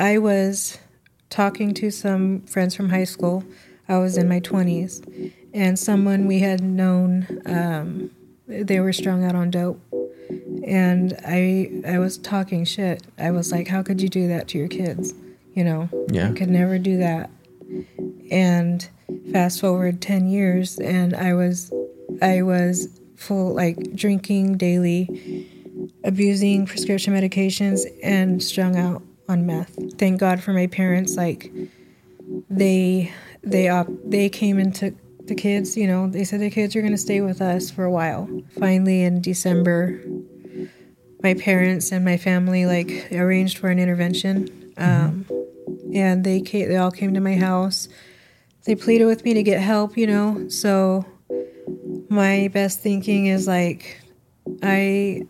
I was talking to some friends from high school. I was in my 20s, and someone we had known, um, they were strung out on dope. And I, I was talking shit. I was like, "How could you do that to your kids?" You know, Yeah. I could never do that. And fast forward 10 years, and I was, I was full like drinking daily, abusing prescription medications, and strung out on meth. Thank God for my parents. Like they, they op- they came and took the kids. You know, they said the kids are to stay with us for a while. Finally, in December, my parents and my family like arranged for an intervention. Um, and they came, they all came to my house. They pleaded with me to get help, you know. So my best thinking is like I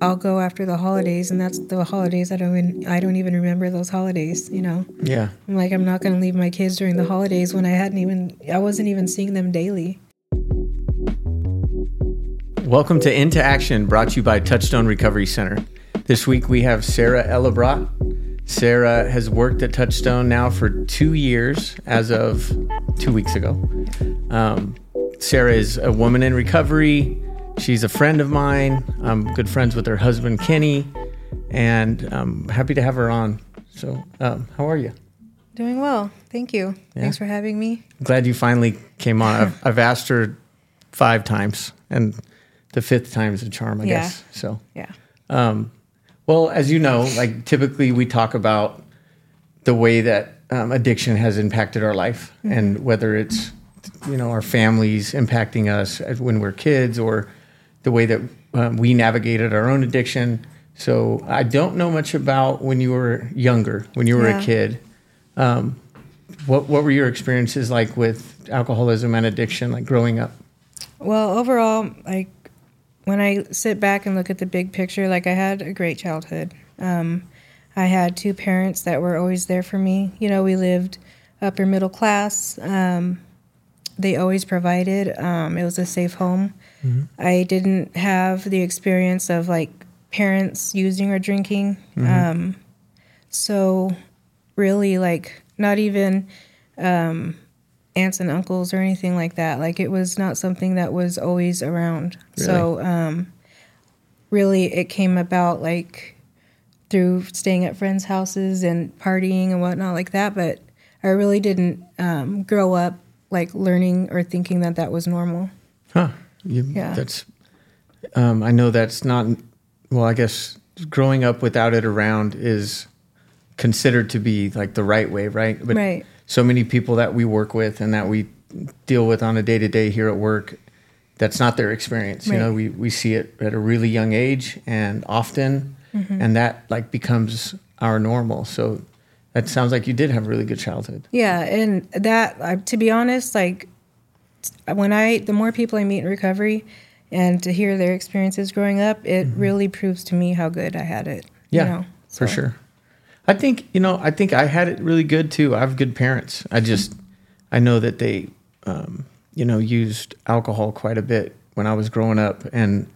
I'll go after the holidays and that's the holidays I don't even I don't even remember those holidays, you know. Yeah. I'm like I'm not going to leave my kids during the holidays when I hadn't even I wasn't even seeing them daily. Welcome to Into Action, brought to you by Touchstone Recovery Center. This week we have Sarah Ellebracht. Sarah has worked at Touchstone now for two years, as of two weeks ago. Um, Sarah is a woman in recovery. She's a friend of mine. I'm good friends with her husband, Kenny, and I'm happy to have her on. So, um, how are you? Doing well. Thank you. Thanks for having me. Glad you finally came on. I've, I've asked her five times, and the fifth time is a charm, I Yeah. guess. So, Yeah. um, well, as you know, like typically we talk about the way that um, addiction has impacted our life, and whether it's you know our families impacting us when we're kids, or the way that um, we navigated our own addiction. So I don't know much about when you were younger, when you were Yeah. a kid. Um, what what were your experiences like with alcoholism and addiction, like growing up? Well, overall, like when I sit back and look at the big picture, like I had a great childhood. Um, I had two parents that were always there for me. You know, we lived upper middle class. Um, they always provided. Um, it was a safe home. I didn't have the experience of like parents using or drinking. Um, so, really, like, not even um, aunts and uncles or anything like that. Like it was not something that was always around. So um, really, it came about like through staying at friends' houses and partying and whatnot like that. But I really didn't um, grow up like learning or thinking that that was normal. Huh. You, Yeah. That's. Um, I know that's not. Well, I guess growing up without it around is considered to be like the right way, right? But Right. so many people that we work with and that we deal with on a day to day here at work, that's not their experience. Right. You know, we we see it at a really young age and often, Mm-hmm. and that like becomes our normal. So. That sounds like you did have a really good childhood. Yeah, and that uh, to be honest, like when I the more people I meet in recovery, and to hear their experiences growing up, it really proves to me how good I had it. Yeah, you know? for sure. I think you know. I think I had it really good too. I have good parents. I just I know that they um, you know used alcohol quite a bit when I was growing up and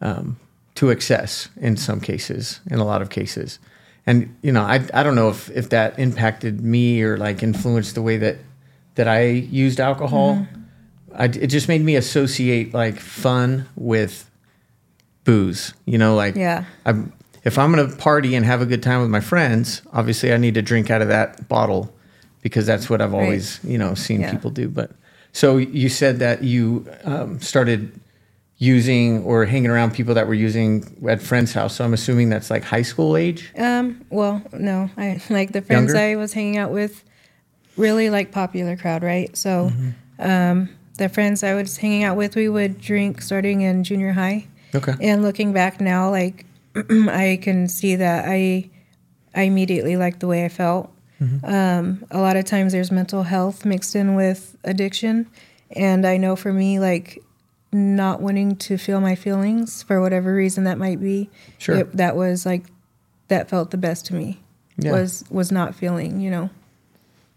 um, to excess in some cases, in a lot of cases. And you know, I I don't know if if that impacted me or like influenced the way that that I used alcohol. I, it just made me associate like fun with booze. You know, like Yeah. I'm, if I'm going to party and have a good time with my friends, obviously I need to drink out of that bottle because that's what I've Right. always, you know, seen Yeah. people do. But so you said that you um, started using or hanging around people that were using at friends' house. So I'm assuming that's like high school age. Um, well, no, I like the friends Younger? I was hanging out with, really like popular crowd, right? So, Mm-hmm. um, the friends I was hanging out with, we would drink starting in junior high. Okay. And looking back now, like I can see that I, I immediately liked the way I felt. Um, a lot of times there's mental health mixed in with addiction, and I know for me, like not wanting to feel my feelings for whatever reason that might be, Sure. it, that was like that felt the best to me. Yeah. Was was not feeling, you know,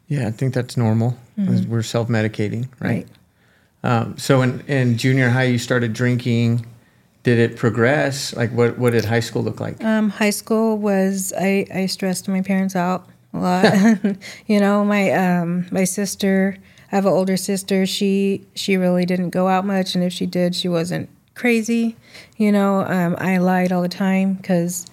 Yeah, I think that's normal. as We're self medicating, right? Mm-hmm. Right. Um, so in, in junior high, you started drinking. did it progress? Like, what what did high school look like? Um, high school was I, I stressed my parents out a lot. you know, my um, my sister. I have an older sister. She she really didn't go out much, and if she did, she wasn't crazy. You know, um, I lied all the time because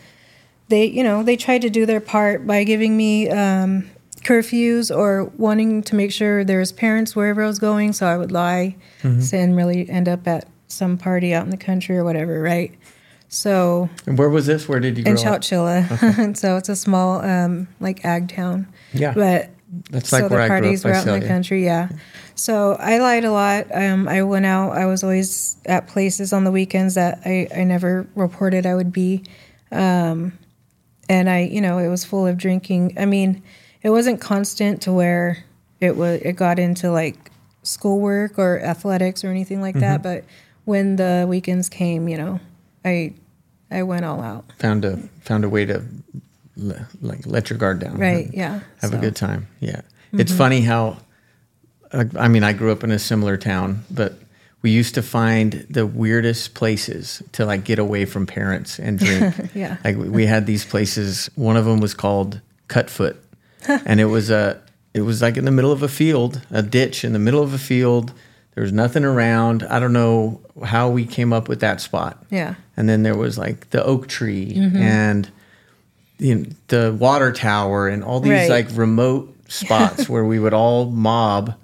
they you know they tried to do their part by giving me um, curfews or wanting to make sure there was parents wherever I was going. So I would lie and really end up at some party out in the country or whatever, right? So And where was this? Where did you grow in? Chowchilla. so it's a small um, like ag town. Yeah. But That's so like the where I grew parties were out in the country, yeah. So I lied a lot. Um, I went out. I was always at places on the weekends that I, I never reported I would be. Um, and I, you know, it was full of drinking. I mean, it wasn't constant to where it was. It got into like schoolwork or athletics or anything like Mm-hmm. that. But when the weekends came, you know, I I went all out. Found a found a way to le- like let your guard down. Right? Yeah. Have a So, Mm-hmm. good time. Yeah. It's funny how. I mean, I grew up in a similar town, but we used to find the weirdest places to like get away from parents and drink. Yeah. Like we- we had these places. One of them was called Cutfoot, and it was a it was like in the middle of a field, a ditch in the middle of a field. There was nothing around. I don't know how we came up with that spot. Yeah. And then there was like the oak tree Mm-hmm. and you know, the water tower and all these Right. like remote spots where we would all mob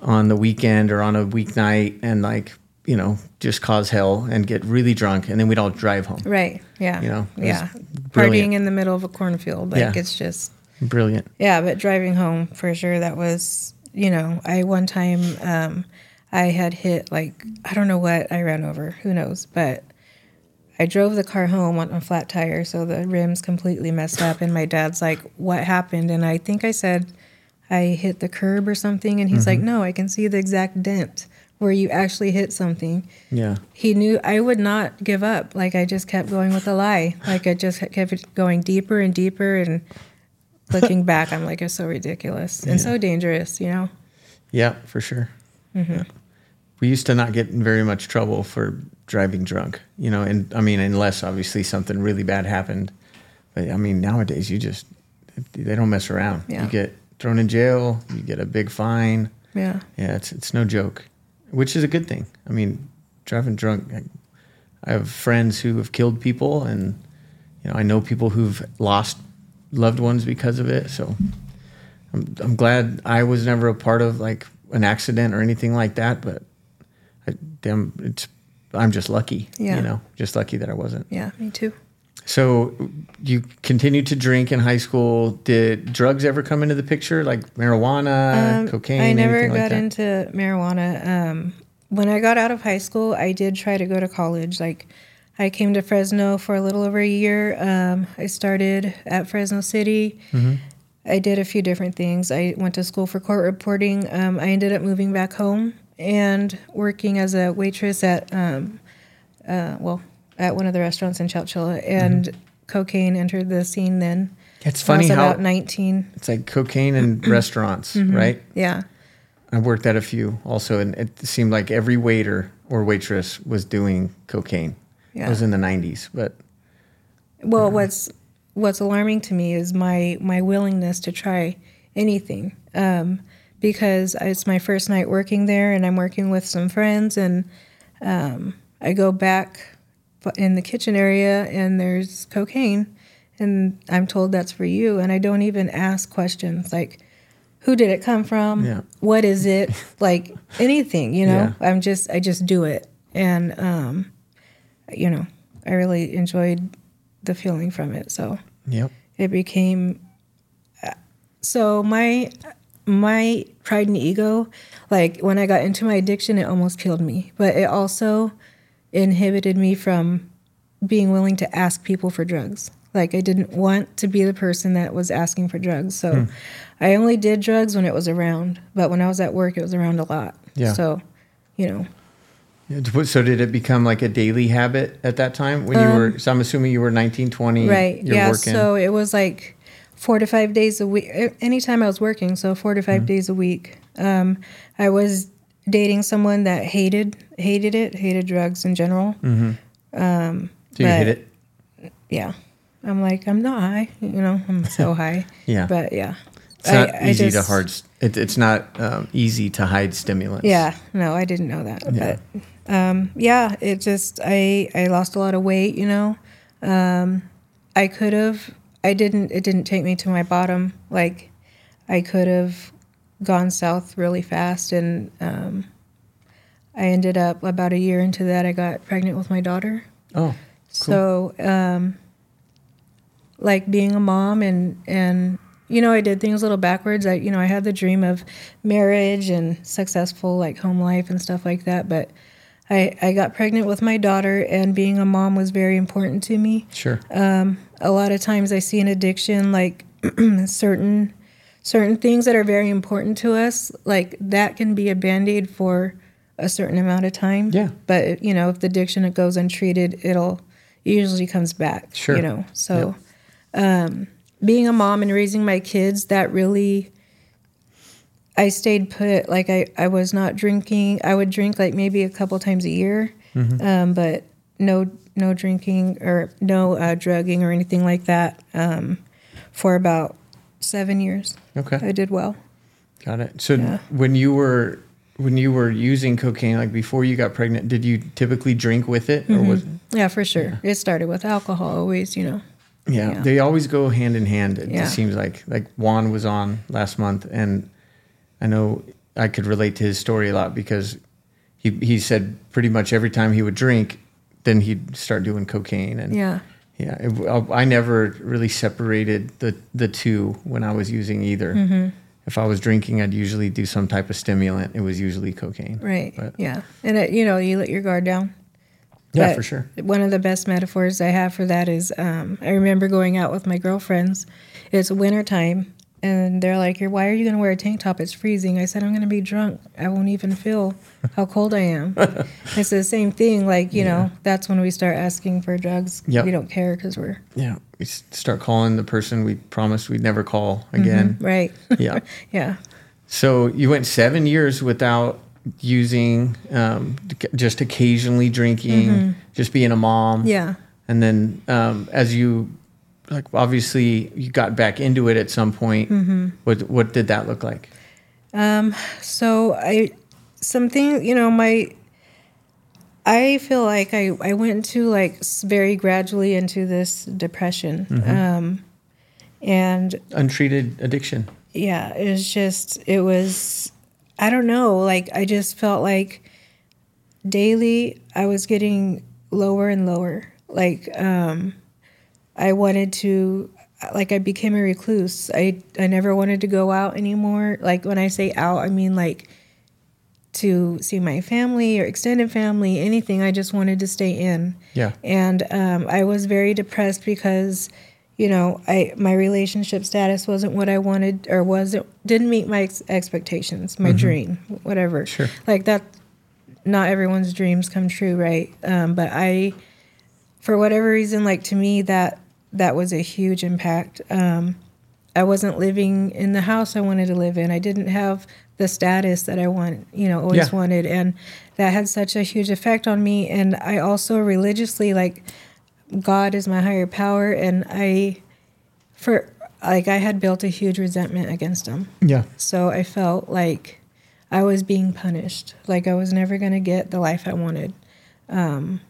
on the weekend or on a weeknight and like you know just cause hell and get really drunk and then we'd all drive home. Right. Yeah. You know, yeah. Partying in the middle of a cornfield. Like Yeah. it's just, Brilliant. yeah, but driving home for sure, that was, you know, I one time, um, I had hit like, I don't know what I ran over, who knows, but I drove the car home on a flat tire. So the rims completely messed up. And my dad's like, what happened? And I think I said, I hit the curb or something. And he's like, no, I can see the exact dent where you actually hit something Yeah. he knew I would not give up. Like I just kept going with the lie. Like I just kept going deeper and deeper. And looking back, I'm like, it's so ridiculous and so dangerous, you know? Yeah, for sure. Mm-hmm. Yeah. We used to not get in very much trouble for driving drunk, you know, and I mean, unless obviously something really bad happened. But I mean, nowadays you just, they don't mess around. Yeah. You get thrown in jail, you get a big fine. Yeah. Yeah, it's, it's no joke, which is a good thing. I mean, driving drunk, I, I have friends who have killed people and, you know, I know people who've lost loved ones because of it. So I'm, I'm glad I was never a part of like an accident or anything like that, but I, damn, it's, I'm just lucky, Yeah. you know, just lucky that I wasn't. Yeah. Me too. So you continued to drink in high school. Did drugs ever come into the picture, like marijuana, Um, cocaine? I never like got that? into marijuana. Um, when I got out of high school, I did try to go to college. Like, I came to Fresno for a little over a year. Um, I started at Fresno City. Mm-hmm. I did a few different things. I went to school for court reporting. Um, I ended up moving back home and working as a waitress at, um, uh, well, at one of the restaurants in Chowchilla. And cocaine entered the scene then. It's Mm-hmm. funny how about 19. it's like cocaine in restaurants, Mm-hmm. right? Yeah. I worked at a few also, and it seemed like every waiter or waitress was doing cocaine. Yeah. It was in the 90s, but Well, what's what's alarming to me is my my willingness to try anything, um, because it's my first night working there, and I'm working with some friends, and um, I go back in the kitchen area, and there's cocaine, and I'm told that's for you, and I don't even ask questions like. Who did it come from? Yeah. What is it? like anything, you know. Yeah. I'm just I just do it, and um, you know, I really enjoyed the feeling from it. So yep. it became uh, so my my pride and ego like when i got into my addiction it almost killed me but it also inhibited me from being willing to ask people for drugs like i didn't want to be the person that was asking for drugs so hmm. i only did drugs when it was around but when i was at work it was around a lot Yeah. so you know So did it become like a daily habit at that time when you were? So I'm assuming you were 19, 20. Um, Right. You're yeah. working. So it was like four to five days a week. Anytime I was working, so four to 5 Mm-hmm. days a week. Um, I was dating someone that hated hated it, hated drugs in general. Mm-hmm. Um, So you hit it. yeah, I'm like I'm not high, you know, I'm so high. Yeah. but yeah, It's not I- I easy to hard. It, it's not um, easy to hide stimulants. Yeah, no, I didn't know that. Yeah. But um, yeah, it just I I lost a lot of weight. You know, um, I could have. I didn't. It didn't take me to my bottom. Like I could have gone south really fast, and um, I ended up about a year into that. I got pregnant with my daughter. Oh, So, um, like being a mom and and you know, I did things a little backwards. I you know, I had the dream of marriage and successful like home life and stuff like that, but I I got pregnant with my daughter and being a mom was very important to me. sure. A lot of times I see an addiction like certain certain things that are very important to us, like that can be a band-aid for a certain amount of time. Yeah. But you know, if the addiction it goes untreated, it'll it usually comes back. Sure. You know. So um being a mom and raising my kids, that really I stayed put. Like I, I was not drinking. I would drink like maybe a couple times a year, um, but no no drinking or no uh, drugging or anything like that um, for about seven years. Okay. I did well. Got it. So Yeah. when you were when you were using cocaine, like before you got pregnant, did you typically drink with it, or was Yeah, for sure. It started with alcohol. Always, you know. yeah, Yeah. They always go hand in hand. It Yeah. seems like like Juan was on last month, and I know I could relate to his story a lot because he he said pretty much every time he would drink, then he'd start doing cocaine, and Yeah. yeah. It, I, I never really separated the the two when I was using either. Mm-hmm. If I was drinking, I'd usually do some type of stimulant. It was usually cocaine. Right. But- Yeah. And it, you know, you let your guard down. Yeah, But for sure. One of the best metaphors I have for that is um, I remember going out with my girlfriends. It's wintertime, and they're like, "You're why are you going to wear a tank top? It's freezing." I said, "I'm going to be drunk. I won't even feel how cold I am." it's the same thing. Like you know, that's when we start asking for drugs. Yep. We don't care because we're Yeah, we start calling the person we promised we'd never call again. right. Yeah. yeah. So you went seven years without using, um, just occasionally drinking, just being a mom. Mm-hmm. Yeah. And then um, as you, like, obviously you got back into it at some point. Mm-hmm. What what did that look like? Um, So I something you know my I feel like I I went to like very gradually into this depression. Um and Untreated addiction. yeah, it was just it was I don't know, like I just felt like daily I was getting lower and lower. Like um I wanted to like I became a recluse. I I never wanted to go out anymore. Like when I say out, I mean like to see my family or extended family, anything. I just wanted to stay in Yeah. and um, I was very depressed because, you know, I my relationship status wasn't what I wanted or wasn't didn't meet my ex- expectations, my dream, whatever. Sure. Like that, not everyone's dreams come true, right? Um, but I, for whatever reason, like to me that that was a huge impact. Um, I wasn't living in the house I wanted to live in. I didn't have the status that I want, you know, always Yeah. wanted, and that had such a huge effect on me. And I also religiously like God is my higher power, and I, for like I had built a huge resentment against him. Yeah. So I felt like I was being punished, like I was never going to get the life I wanted. Um,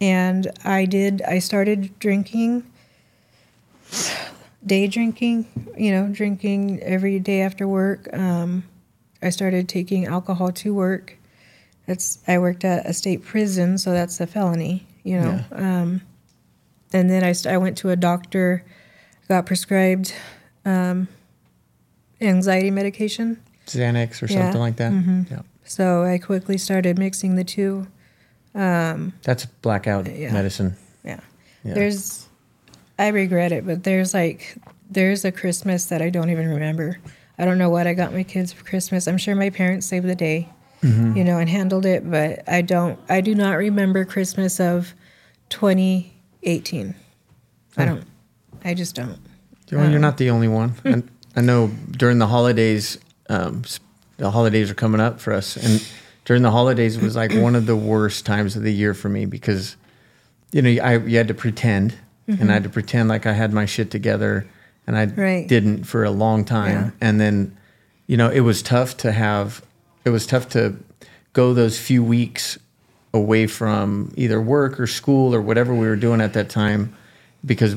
and I did, I started drinking, day drinking, you know, drinking every day after work. Um, I started taking alcohol to work. That's, I worked at a state prison, so that's a felony, you know. Um, and then I, I went to a doctor, got prescribed um, anxiety medication. Xanax or Yeah. something like that. Mm-hmm. Yeah. So I quickly started mixing the two. That's blackout Yeah. medicine. Yeah. Yeah. There's, I regret it, but there's like, there's a Christmas that I don't even remember. I don't know what I got my kids for Christmas. I'm sure my parents saved the day, Mm-hmm. you know, and handled it, but I don't, I do not remember Christmas of 2018. I don't, I just don't. Well, you're not the only one. And I know during the holidays, um, the holidays are coming up for us, and during the holidays it was like one of the worst times of the year for me because you know, I you had to pretend, and I had to pretend like I had my shit together, and I Mm-hmm. Right. didn't for a long time. Yeah. And then, you know, it was tough to have. It was tough to go those few weeks away from either work or school or whatever we were doing at that time, because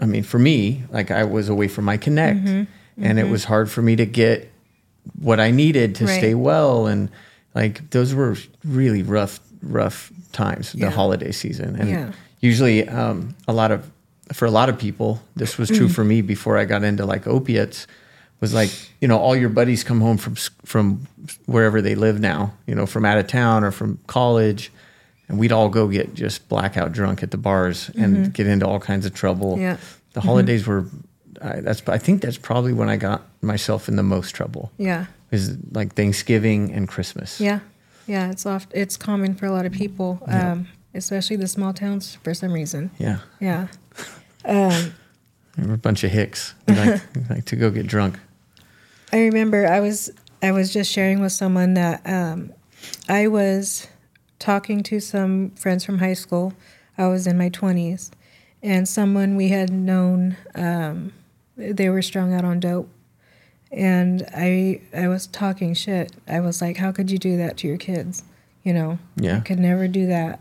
I mean, for me, like I was away from my connect, Mm-hmm. and it was hard for me to get what I needed to Right. stay well, and like those were really rough, rough times. The holiday season, and Yeah. usually um, a lot of for a lot of people, this was Mm. true for me before I got into like opiates. Was like you know all your buddies come home from from wherever they live now, you know from out of town or from college, and we'd all go get just blackout drunk at the bars and get into all kinds of trouble. Mm-hmm. Yeah. the holidays were. I, that's I think that's probably when I got myself in the most trouble Yeah. Is like Thanksgiving and Christmas. Yeah. Yeah. It's oft, it's common for a lot of people, um, especially the small towns for some reason. yeah. Yeah. Um, We were a bunch of hicks. We like, we like to go get drunk. I remember I was I was just sharing with someone that um, I was talking to some friends from high school. I was in my twenties, and someone we had known um, they were strung out on dope, and I I was talking shit. I was like, "How could you do that to your kids?" You know, Yeah. I could never do that.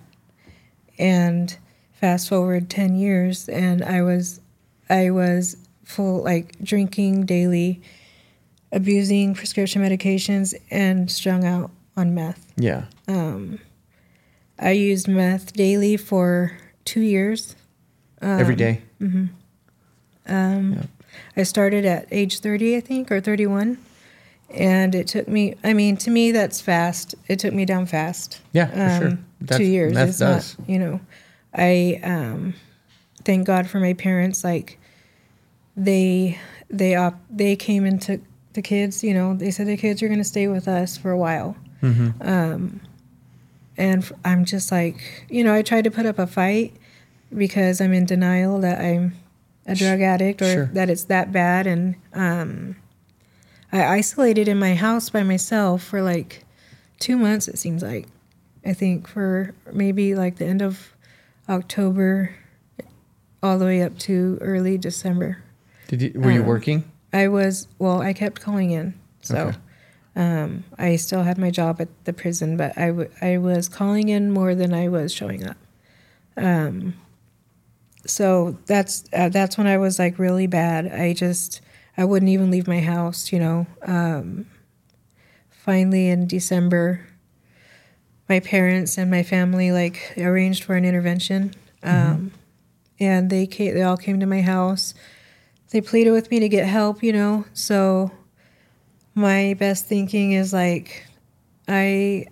And fast forward ten years, and I was I was full like drinking daily abusing prescription medications and strung out on meth. Yeah. Um, I used meth daily for two years. Every um, day. Mm-hmm. Um, I started at age 30, I think, or 31. And it took me, I mean, to me, that's fast. It took me down fast. Yeah, for sure. Um, That's- two years. It's does. not, you know, I um, thank God for my parents. Like, they, they, op- they came and took the kids, you know, they said the kids are going to stay with us for a while. Mm-hmm. Um, and f- I'm just like, you know, I tried to put up a fight because I'm in denial that I'm a drug addict or Sure. that it's that bad. And um, I isolated in my house by myself for like two months, it seems like. I think for maybe like the end of October all the way up to early December. Did you, were you Um, working? I was, well, I kept calling in. So Okay. um, I still had my job at the prison, but I, w- I was calling in more than I was showing up. Um, so that's uh, that's when I was like really bad. I just I wouldn't even leave my house, you know. Um, finally, in December, my parents and my family like arranged for an intervention, um, and they came, they all came to my house. They pleaded with me to get help, you know. So my best thinking is like I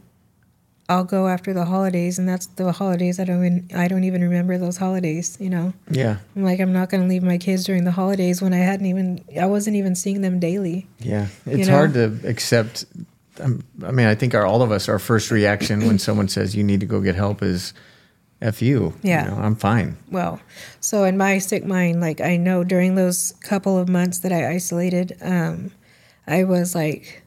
I'll go after the holidays, and that's the holidays. I don't even, I don't even remember those holidays. You know, Yeah. I'm like I'm not going to leave my kids during the holidays when I hadn't even I wasn't even seeing them daily. Yeah. It's know? hard to accept. Um, I mean, I think our, all of us, our first reaction when someone says you need to go get help is, F you. Yeah. You know, I'm fine. Well, so in my sick mind, like I know during those couple of months that I isolated, um, I was like,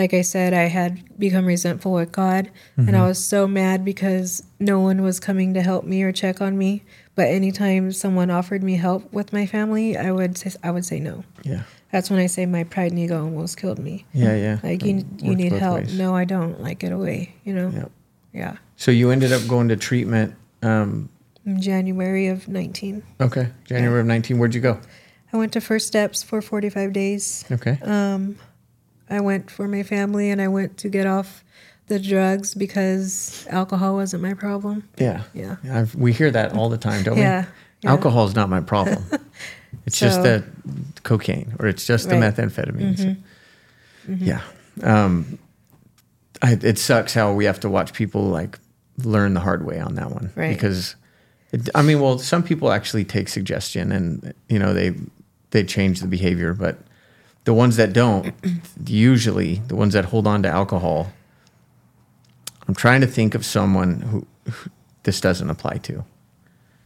like I said, I had become resentful with God, and I was so mad because no one was coming to help me or check on me. But anytime someone offered me help with my family, I would say, I would say no. Yeah. That's when I say my pride and ego almost killed me. Yeah. Yeah. Like you, you need help. ways. No, I don't. Like get away. You know. Yeah. Yeah. So you ended up going to treatment. Um, In January of nineteen, okay. January of 19. Where'd you go? I went to First Steps for forty five days. Okay. Um, I went for my family and I went to get off the drugs because alcohol wasn't my problem. Yeah. Yeah. I've, we hear that all the time, don't Yeah. we? yeah. Alcohol is not my problem. It's just So- the cocaine or it's just the Right. Mm-hmm. methamphetamines. Yeah. Um, I, it sucks how we have to watch people like learn the hard way on that one. Right. Because, it, I mean, well, some people actually take suggestion and, you know, they, they change the behavior, but the ones that don't, usually the ones that hold on to alcohol, I'm trying to think of someone who, who this doesn't apply to,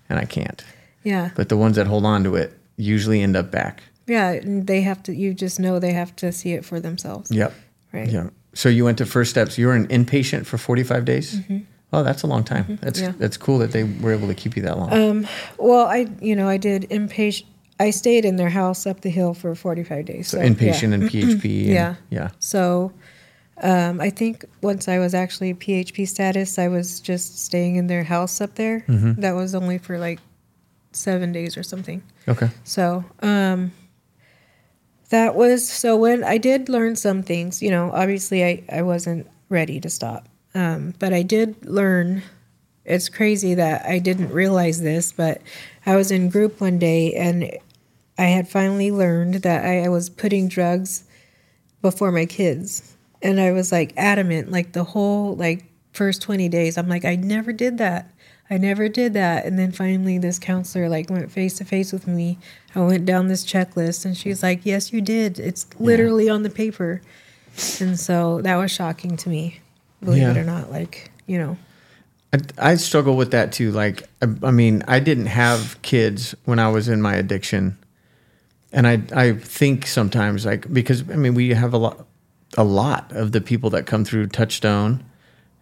and I can't. Yeah. But the ones that hold on to it usually end up back. Yeah. They have to, you just know they have to see it for themselves. Yep. Right. Yeah. So you went to First Steps. You were an inpatient for 45 days. Mm-hmm. Oh, that's a long time. That's yeah. that's cool that they were able to keep you that long. Um, well, I you know I did inpatient. I stayed in their house up the hill for 45 days. so So, inpatient Yeah. and PHP. And, Yeah. Yeah. So um, I think once I was actually PHP status, I was just staying in their house up there. Mm-hmm. That was only for like seven days or something. Okay. So, um, that was so when I did learn some things, you know, obviously I, I wasn't ready to stop. Um, but I did learn. It's crazy that I didn't realize this, but I was in group one day and I had finally learned that I, I was putting drugs before my kids. And I was like adamant, like the whole like first 20 days. I'm like, I never did that. I never did that. And then finally this counselor like went face to face with me. I went down this checklist and she's like, Yes, you did. It's literally on the paper. And so that was shocking to me, believe Yeah. it or not. Like, you know. I, I struggle with that too. Like, I, I mean, I didn't have kids when I was in my addiction, and I I think sometimes like because I mean we have a lot a lot of the people that come through Touchstone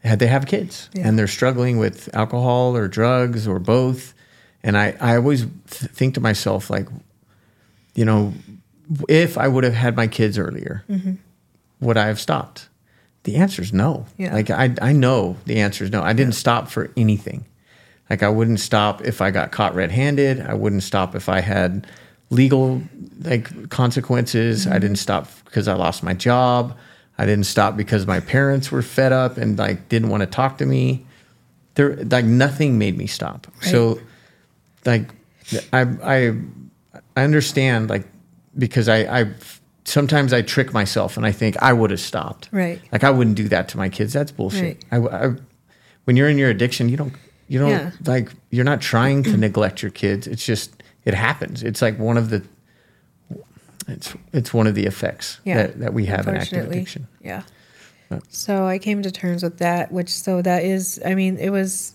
had they have kids Yeah. and they're struggling with alcohol or drugs or both, and I I always th- think to myself like, you know, if I would have had my kids earlier, mm-hmm. would I have stopped? The answer is no. Yeah. Like I I know the answer is no. I didn't stop for anything. Like I wouldn't stop if I got caught red-handed. I wouldn't stop if I had legal like consequences. I didn't stop because I lost my job. I didn't stop because my parents were fed up and like didn't want to talk to me. There like nothing made me stop. So like I I I understand like because I I sometimes I trick myself and I think I would have stopped. Right. Like I wouldn't do that to my kids. That's bullshit. Right. I, I- when you're in your addiction, you don't you don't Yeah. like you're not trying to neglect your kids. It's just it happens. It's like one of the it's it's one of the effects Yeah, that, that we have in active addiction. Yeah. But- So I came to terms with that, which so that is, I mean, it was,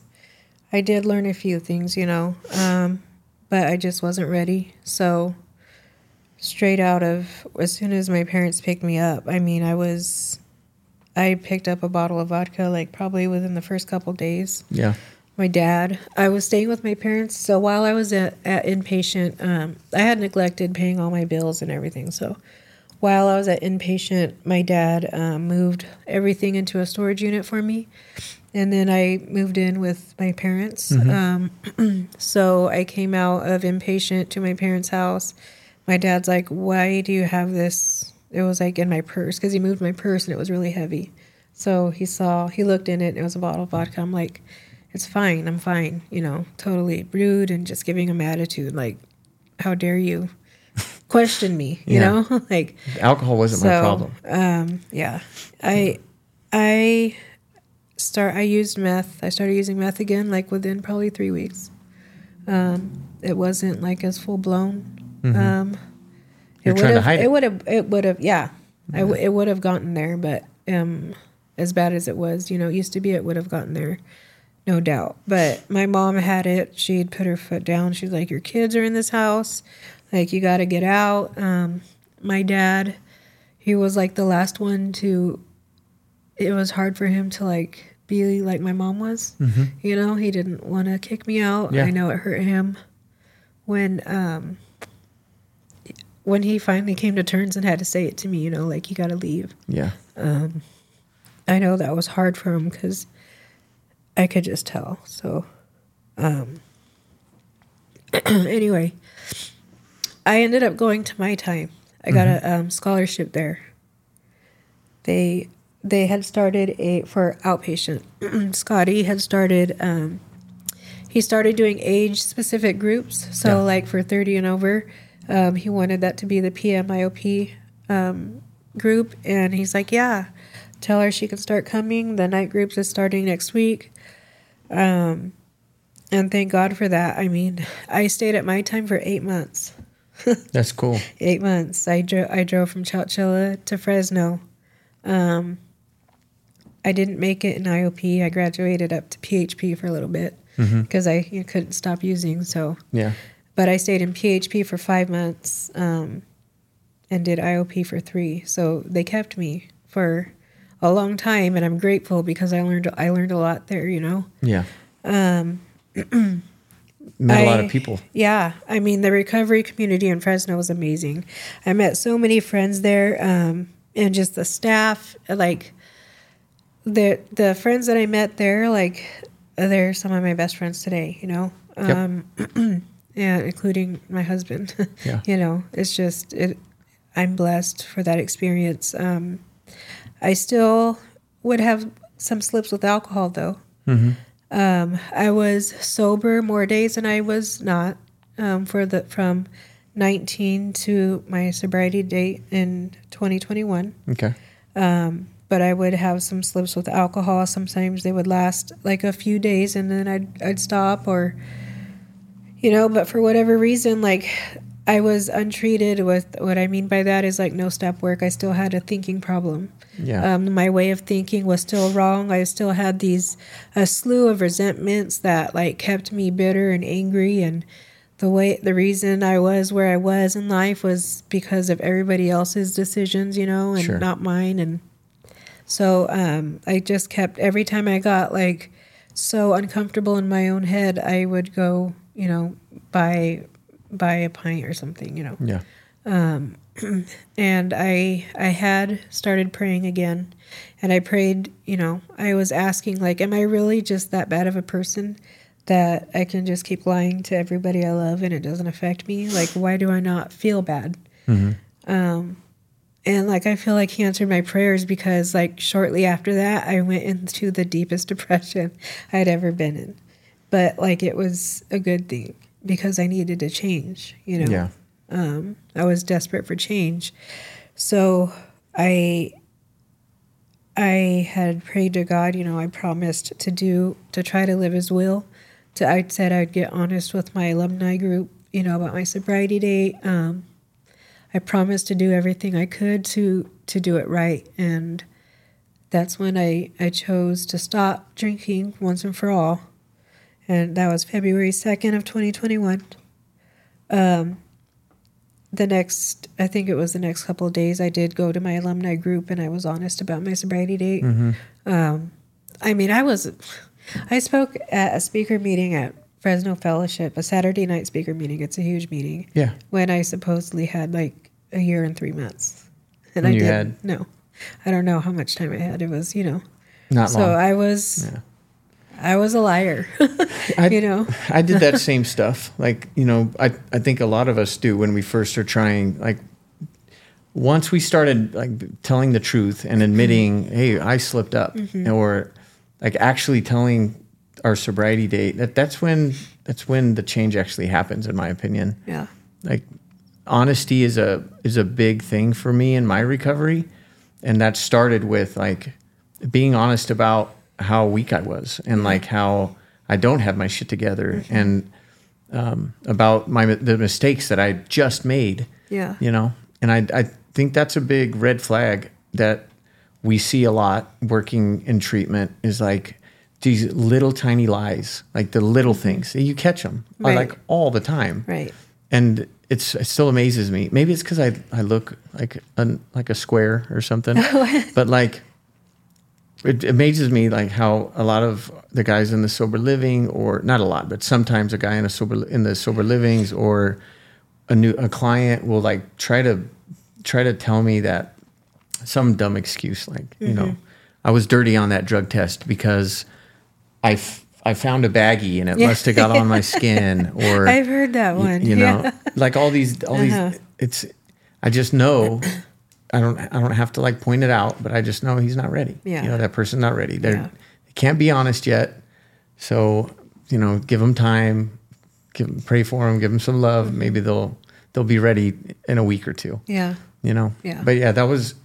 I did learn a few things, you know, um, but I just wasn't ready. So straight out of, as soon as my parents picked me up, I mean, I was, I picked up a bottle of vodka like probably within the first couple days Yeah. My dad. I was staying with my parents, so while I was at, at inpatient, um, I had neglected paying all my bills and everything. So while I was at inpatient, my dad um, moved everything into a storage unit for me, and then I moved in with my parents. Um, so I came out of inpatient to my parents' house. My dad's like, "Why do you have this?" It was like in my purse because he moved my purse and it was really heavy. So he saw, he looked in it. And it was a bottle of vodka. I'm like, "It's fine. I'm fine." You know, totally rude and just giving him attitude. Like, how dare you question me? You Yeah. know, like Alcohol wasn't my problem. Um, yeah, I, I start. I used meth. I started using meth again, like within probably three weeks. Um, it wasn't like as full blown. Um, Mm-hmm. You're it trying to hide it. It would have. It would have. Yeah, I w- it would have gotten there, but um, as bad as it was, you know, it used to be, it would have gotten there. No doubt. But my mom had it. She'd put her foot down. She's like, Your kids are in this house. Like, you got to get out. Um, my dad, he was like the last one to, it was hard for him to like be like my mom was. You know, he didn't want to kick me out. Yeah. I know it hurt him when, um, when he finally came to terms and had to say it to me, you know, like, you got to leave. Yeah. I know that was hard for him because I could just tell. So, um, anyway, I ended up going to my time. I got a um, scholarship there. They they had started a for outpatient. Scotty had started. Um, he started doing age specific groups. So, Yeah. like for thirty and over, um, he wanted that to be the PMIOP um, group, and he's like, "Yeah, tell her she can start coming. The night groups is starting next week." Um, and thank God for that. I mean, I stayed at my time for eight months. That's cool. Eight months. I drove. I drove from Chowchilla to Fresno. Um, I didn't make it in IOP. I graduated up to PHP for a little bit because I you couldn't stop using. So, Yeah. but I stayed in PHP for five months um, and did IOP for three. So they kept me for a long time, and I'm grateful because I learned I learned a lot there. You know. Yeah. Um, met a lot of people. Yeah, I mean the recovery community in Fresno was amazing. I met so many friends there, um, and just the staff. Like the the friends that I met there, like they're some of my best friends today. You know, Yep. um, yeah, including my husband. Yeah. you know, it's just it. I'm blessed for that experience. Um, I still would have some slips with alcohol though. Um, I was sober more days than I was not um, for the from 19 to my sobriety date in 2021. Okay. But I would have some slips with alcohol. Sometimes they would last like a few days, and then I'd I'd stop or, you know. But for whatever reason, like I was untreated with. What I mean by that is like no step work. I still had a thinking problem. Yeah. Um, my way of thinking was still wrong. I still had these a slew of resentments that like kept me bitter and angry and the way the reason I was where I was in life was because of everybody else's decisions, you know, and Sure. not mine and so um, I just kept every time I got like so uncomfortable in my own head, I would go, you know, buy buy a pint or something, you know yeah. Um, and I I had started praying again and I prayed, you know, I was asking like am I really just that bad of a person that I can just keep lying to everybody I love and it doesn't affect me? Like why do I not feel bad? Um and like I feel like he answered my prayers because like shortly after that I went into the deepest depression I'd ever been in. But like it was a good thing because I needed to change, you know Yeah. um, I was desperate for change. So I I had prayed to God, you know, I promised to do to try to live his will. To I said I'd get honest with my alumni group, you know, about my sobriety date. Um, I promised to do everything I could to to do it right and that's when I, I chose to stop drinking once and for all. And that was February 2nd of 2021 the next i think it was the next couple of days i did go to my alumni group and i was honest about my sobriety date. Um, i mean i was i spoke at a speaker meeting at fresno fellowship a saturday night speaker meeting. It's a huge meeting. Yeah. when i supposedly had like a year and three months. And And i you did had- no i don't know how much time i had. It was you know. Not so long. i was Yeah. I was a liar I- you know I did that same stuff. Like, you know, I, I think a lot of us do when we first are trying, like, once we started like telling the truth and mm-hmm. admitting, hey, I slipped up, mm-hmm. or like actually telling our sobriety date, that that's when that's when the change actually happens, in my opinion. yeah Like, honesty is a is a big thing for me in my recovery, and that started with like being honest about how weak I was and like how I don't have my shit together mm-hmm. and um, about my the mistakes that I just made. yeah. You know, and I I think that's a big red flag that we see a lot working in treatment is like these little tiny lies, like the little mm-hmm. things. You catch them uh, Right. like all the time. Right. And it's it still amazes me. Maybe it's because I I look like a like a square or something, but like it amazes me like how a lot of the guys in the sober living or not a lot, but sometimes a guy in a sober in the sober livings or a new a client will like try to try to tell me that some dumb excuse like you know I was dirty on that drug test because I. F- I found a baggie and it Yeah. must have got on my skin or i've heard that one you know yeah. like all these all Uh-huh. these it's i just know i don't i don't have to like point it out but i just know he's not ready Yeah. you know that person's not ready they Yeah. they can't be honest yet so you know give them time give pray for them give them some love Mm-hmm. maybe they'll they'll be ready in a week or two yeah you know Yeah. but yeah that was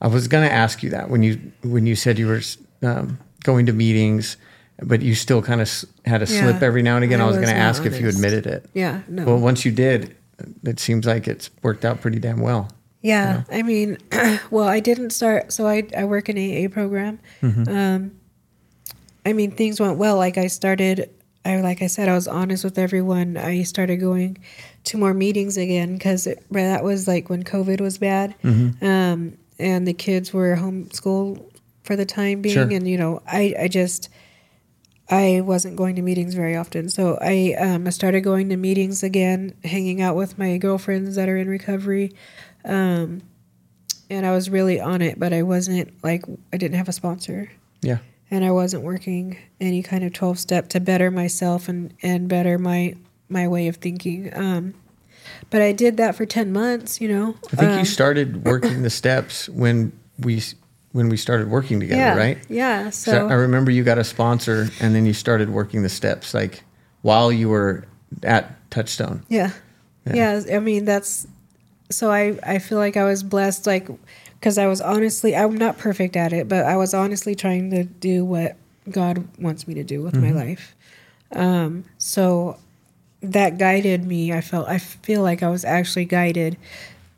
i was going to ask you that when you when you said you were um, going to meetings but you still kind of had a slip Yeah. every now and again I i was, was going to ask if you admitted it yeah no well, once you did, it seems like it's worked out pretty damn well. Yeah, I mean, well, I didn't start. So I I work in AA program. Um, I mean, things went well. Like I started. I like I said, I was honest with everyone. I started going to more meetings again because that was like when COVID was bad, um, and the kids were homeschooled for the time being, Sure. and you know, I I just I wasn't going to meetings very often, so I um, I started going to meetings again, hanging out with my girlfriends that are in recovery, um, and I was really on it, but I wasn't like I didn't have a sponsor Yeah. and I wasn't working any kind of 12 step to better myself and, and better my my way of thinking. Um, but I did that for 10 months, you know. I think Um, you started working the steps when we when we started working together, yeah, right? Yeah. So So, I remember you got a sponsor and then you started working the steps like while you were at Touchstone. yeah. Yeah. yeah. I mean, that's so I, I feel like I was blessed, like, because I was honestly, I'm not perfect at it, but I was honestly trying to do what God wants me to do with my life. Um, so that guided me. I felt, I feel like I was actually guided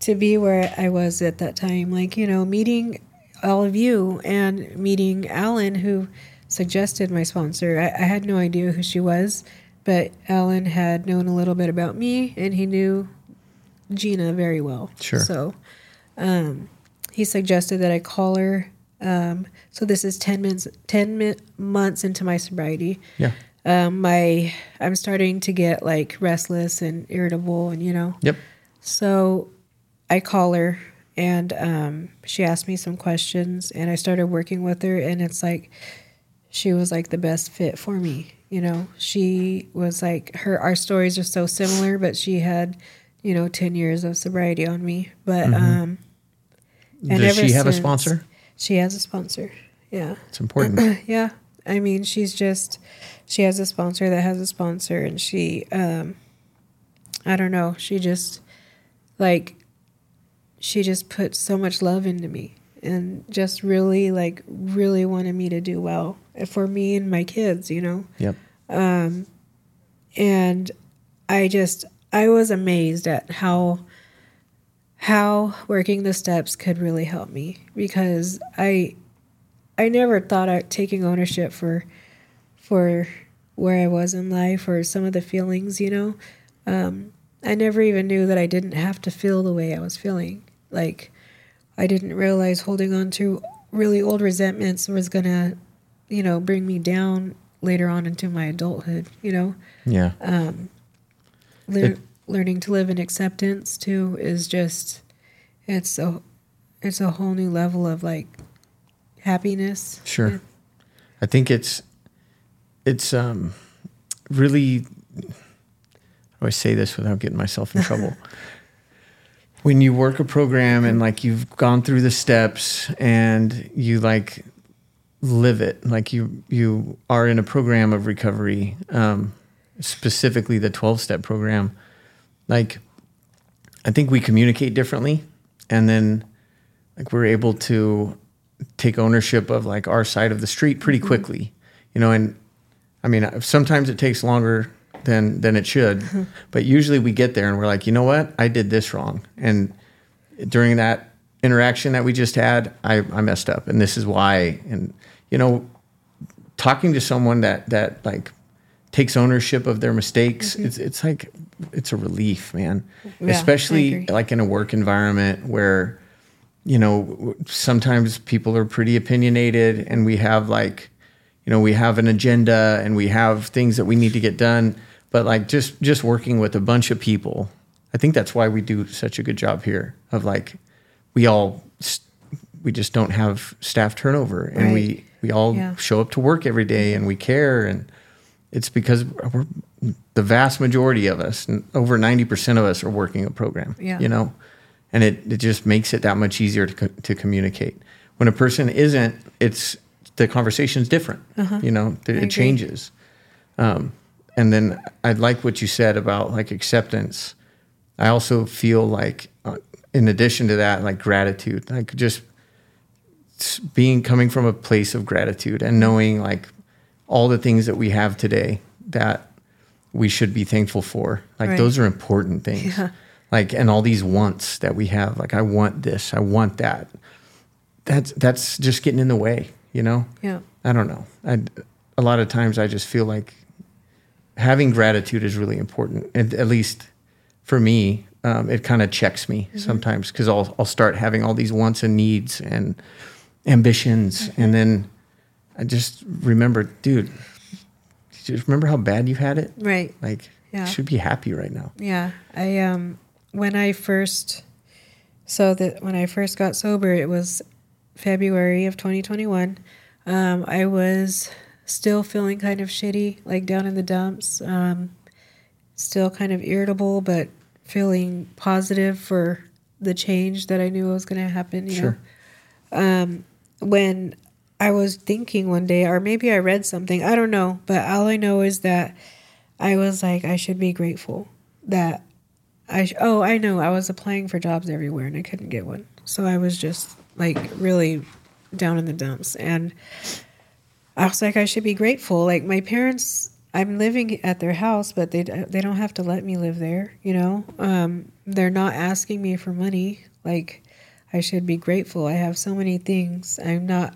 to be where I was at that time. Like, you know, meeting all of you and meeting Alan, who suggested my sponsor. I, I had no idea who she was, but Alan had known a little bit about me and he knew Gina very well. Sure. So um, he suggested that I call her. Um, so this is 10 months, 10 mi- months into my sobriety Yeah. um, my I'm starting to get like restless and irritable, and you know. Yep. So I call her, and um, she asked me some questions, and I started working with her, and it's like she was like the best fit for me. You know, she was like her. Our stories are so similar, but she had, you know, ten years of sobriety on me. But um, and Does she have a sponsor? She has a sponsor. Yeah. It's important. Yeah. I mean, she's just she has a sponsor that has a sponsor and she um I don't know, she just like she just put so much love into me and just really like really wanted me to do well for me and my kids, you know. yep. Um, and I just I was amazed at how how working the steps could really help me because I I never thought I taking ownership for for where I was in life or some of the feelings, you know. Um, I never even knew that I didn't have to feel the way I was feeling. Like I didn't realize holding on to really old resentments was gonna, you know, bring me down later on into my adulthood, you know. Yeah. Lear- It- learning to live in acceptance too is just it's a it's a whole new level of like happiness. Sure. I think it's it's um really how do I say this without getting myself in trouble? when you work a program and like you've gone through the steps and you like live it, like you you are in a program of recovery, um, specifically the twelve step program, like I think we communicate differently and then like we're able to take ownership of like our side of the street pretty mm-hmm. quickly you know and i mean uh, sometimes it takes longer than than it should mm-hmm. but usually we get there and we're like you know what? I did this wrong. And during that interaction that we just had i i messed up and this is why and you know talking to someone that that like takes ownership of their mistakes. Mm-hmm. It's it's like it's a relief man. Yeah, especially like in a work environment where you know sometimes people are pretty opinionated and we have like you know we have an agenda and we have things that we need to get done. But like just just working with a bunch of people i think that's why we do such a good job here of like we all we just don't have staff turnover and we we all Yeah. show up to work every day and we care and it's because we're the vast majority of us over 90% of us are working a program Yeah. you know? And it, it just makes it that much easier to, co- to communicate. When a person isn't it's the conversation's different you know? It, Uh-huh. it changes. Um, and then i like what you said about like acceptance. I also feel like uh, in addition to that like gratitude like just being coming from a place of gratitude and knowing like all the things that we have today that we should be thankful for. Like Right. those are important things. Yeah. like and all these wants that we have like i want this i want that. That's that's just getting in the way you know? Yeah. i don't know. I, a lot of times i just feel like having gratitude is really important. And at least for me um, it kind of checks me sometimes because I'll, I'll start having all these wants and needs and ambitions, and then I just remember, dude, just remember how bad you had it. Right. Like, Yeah. you should be happy right now. Yeah, I um when I first so that when I first got sober, it was February of 2021. Um, I was still feeling kind of shitty, like down in the dumps. Um, still kind of irritable, but feeling positive for the change that I knew was going to happen. You Sure. know, um, when I was thinking one day, or maybe I read something, I don't know, but all I know is that I was like, I should be grateful that I, sh- oh, I know, I was applying for jobs everywhere and I couldn't get one. So I was just like really down in the dumps. And I was like, I should be grateful. Like my parents, I'm living at their house, but they, they don't have to let me live there, you know? Um, they're not asking me for money. Like, I should be grateful. I have so many things. I'm not,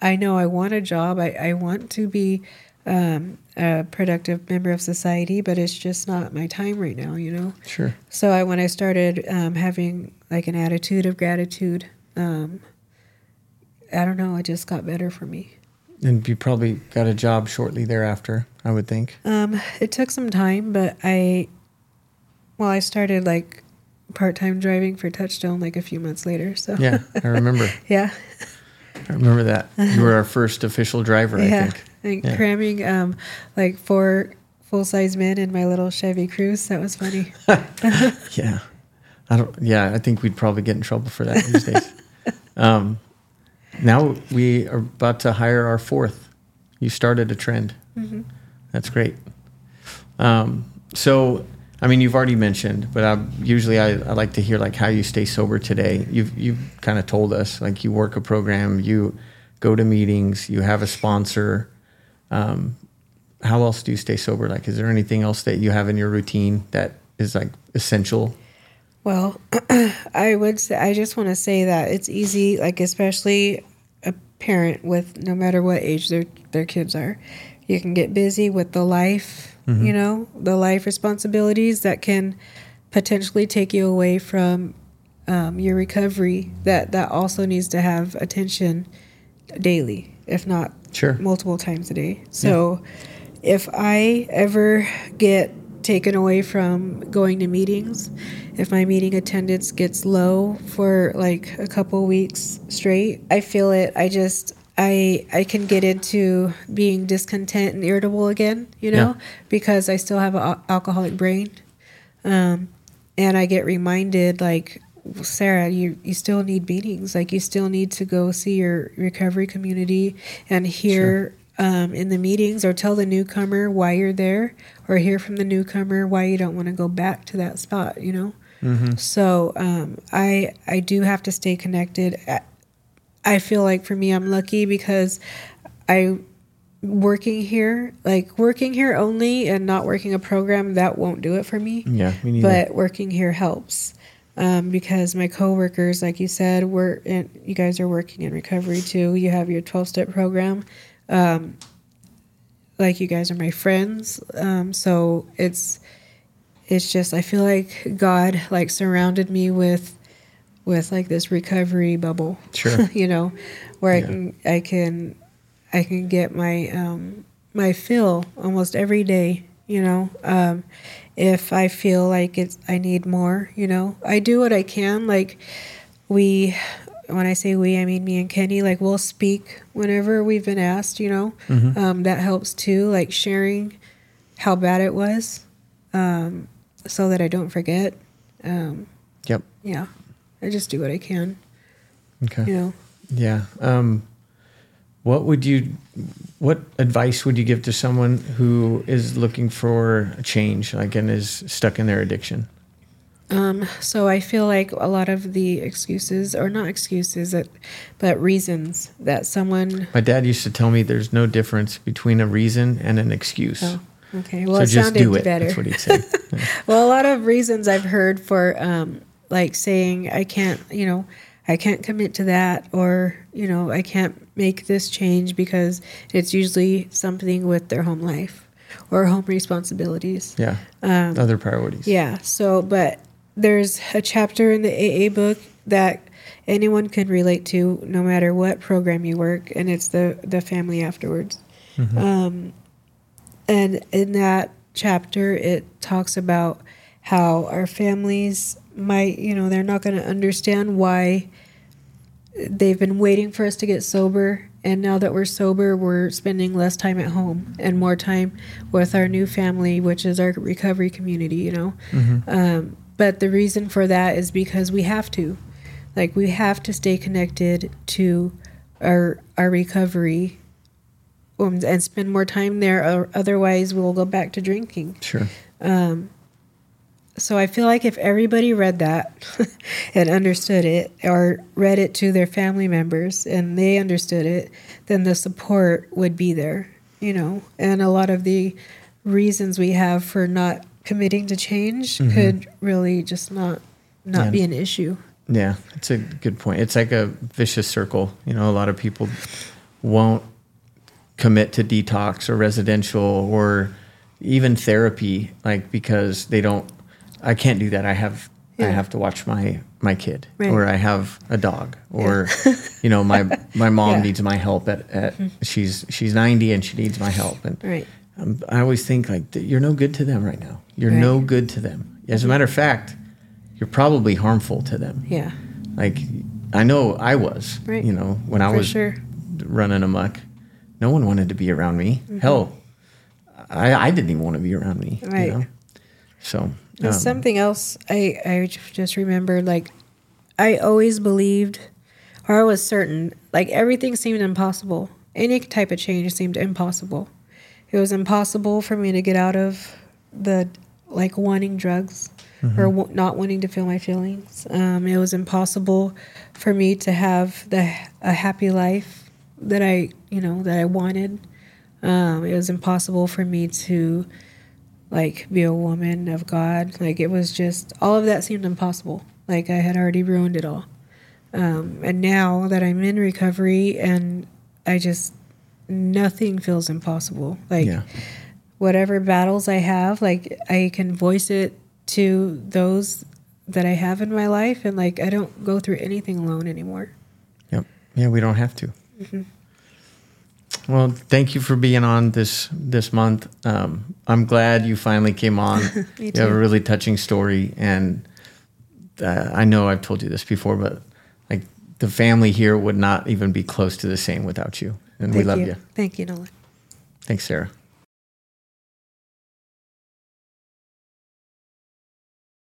I know I want a job. I, I want to be um, a productive member of society, but it's just not my time right now, you know? Sure. So I, when I started um, having like an attitude of gratitude, um, I don't know, it just got better for me. And you probably got a job shortly thereafter, I would think. Um, it took some time, but I, well, I started like part time driving for Touchstone like a few months later. So Yeah, I remember. yeah, I remember that. You were our first official driver, I think. and Yeah. cramming um, like four full size men in my little Chevy Cruze. That was funny. Yeah. I don't yeah, I think we'd probably get in trouble for that these days. Um, now we are about to hire our fourth. You started a trend. Mm-hmm. That's great. Um, so, I mean, you've already mentioned, but I, usually I, I like to hear like how you stay sober today. You've you've kind of told us like you work a program, you go to meetings, you have a sponsor. Um, how else do you stay sober? Like, is there anything else that you have in your routine that is like essential? Well, I would say I just want to say that it's easy, like especially a parent with no matter what age their their kids are, you can get busy with the life, you know, the life responsibilities that can potentially take you away from um, your recovery. That that also needs to have attention daily, if not Sure. multiple times a day. So if I ever get taken away from going to meetings, if my meeting attendance gets low for like a couple weeks straight, I feel it. I just I I can get into being discontent and irritable again, you know, Yeah. because I still have an al- alcoholic brain. Um, and I get reminded like Sarah, you you still need meetings. Like you still need to go see your recovery community and hear um, in the meetings, or tell the newcomer why you're there, or hear from the newcomer why you don't want to go back to that spot. You know. So um, I I do have to stay connected. I- I feel like for me, I'm lucky because I working here, like working here only and not working a program that won't do it for me Yeah, me neither. but working here helps um, because my coworkers, like you said, we're you guys are working in recovery too. You have your twelve step program. Um, like you guys are my friends, um, so it's it's just I feel like God like surrounded me with with like this recovery bubble. Sure. you know, where Yeah. I can I can I can get my um, my fill almost every day. You know, um, if I feel like it's I need more, you know, I do what I can. Like we, when I say we, I mean me and Kenny. Like we'll speak whenever we've been asked. You know, Mm-hmm. um, that helps too. Like sharing how bad it was, um, so that I don't forget. Um, Yep. yeah, I just do what I can. Okay. You know. Yeah. Um, what would you, what advice would you give to someone who is looking for a change, like and is stuck in their addiction? Um, so I feel like a lot of the excuses, or not excuses, that, but reasons that someone. My dad used to tell me there's no difference between a reason and an excuse. Oh, okay. Well, so it just sounded do it. better. That's what he said. well, a lot of reasons I've heard for, um, like saying I can't, you know, I can't commit to that, or you know, I can't make this change because it's usually something with their home life or home responsibilities. yeah. Um, Other priorities. Yeah. So, but there's a chapter in the AA book that anyone can relate to no matter what program you work and it's the the family afterwards um, and in that chapter it talks about how our families might you know they're not going to understand why they've been waiting for us to get sober. And now that we're sober we're spending less time at home and more time with our new family which is our recovery community you know? Um, but the reason for that is because we have to. Like we have to stay connected to our our recovery um, and spend more time there or otherwise we'll go back to drinking. Sure. So I feel like if everybody read that and understood it, or read it to their family members and they understood it, then the support would be there, you know. And a lot of the reasons we have for not committing to change mm-hmm. could really just not not Yeah. be an issue. Yeah, it's a good point. It's like a vicious circle. You know, a lot of people won't commit to detox or residential or even therapy, like because they don't. I can't do that. I have. I have to watch my my kid, Right. or I have a dog, or you know, my my mom Yeah. needs my help. At, at she's she's ninety and she needs my help, and Right. um, I always think like you're no good to them right now. You're no Right. Mm-hmm. good to them. As a matter of fact, you're probably harmful to them. Yeah. Like I know I was, Right. you know, when I was sure. running amok. No one wanted to be around me. Mm-hmm. Hell, I, I didn't even want to be around me. you Right. know? So um, something else I, I just remembered, like, I always believed, or I was certain, like, everything seemed impossible. Any type of change seemed impossible. It was impossible for me to get out of the, like, wanting drugs or w- not wanting to feel my feelings. Um, it was impossible for me to have the a happy life that I, you know, that I wanted. Um, it was impossible for me to like be a woman of God. Like it was just all of that seemed impossible. Like I had already ruined it all. Um, and now that I'm in recovery and I just nothing feels impossible. Like yeah, whatever battles I have, like I can voice it to those that I have in my life and like I don't go through anything alone anymore. yep, yeah. We don't have to. Mm-hmm. Well, thank you for being on this this month. Um, I'm glad you finally came on. Me You have a really touching story, and uh, I know I've told you this before, but like the family here would not even be close to the same without you, and we love you. you. Thank you, Nolan. Thanks, Sarah.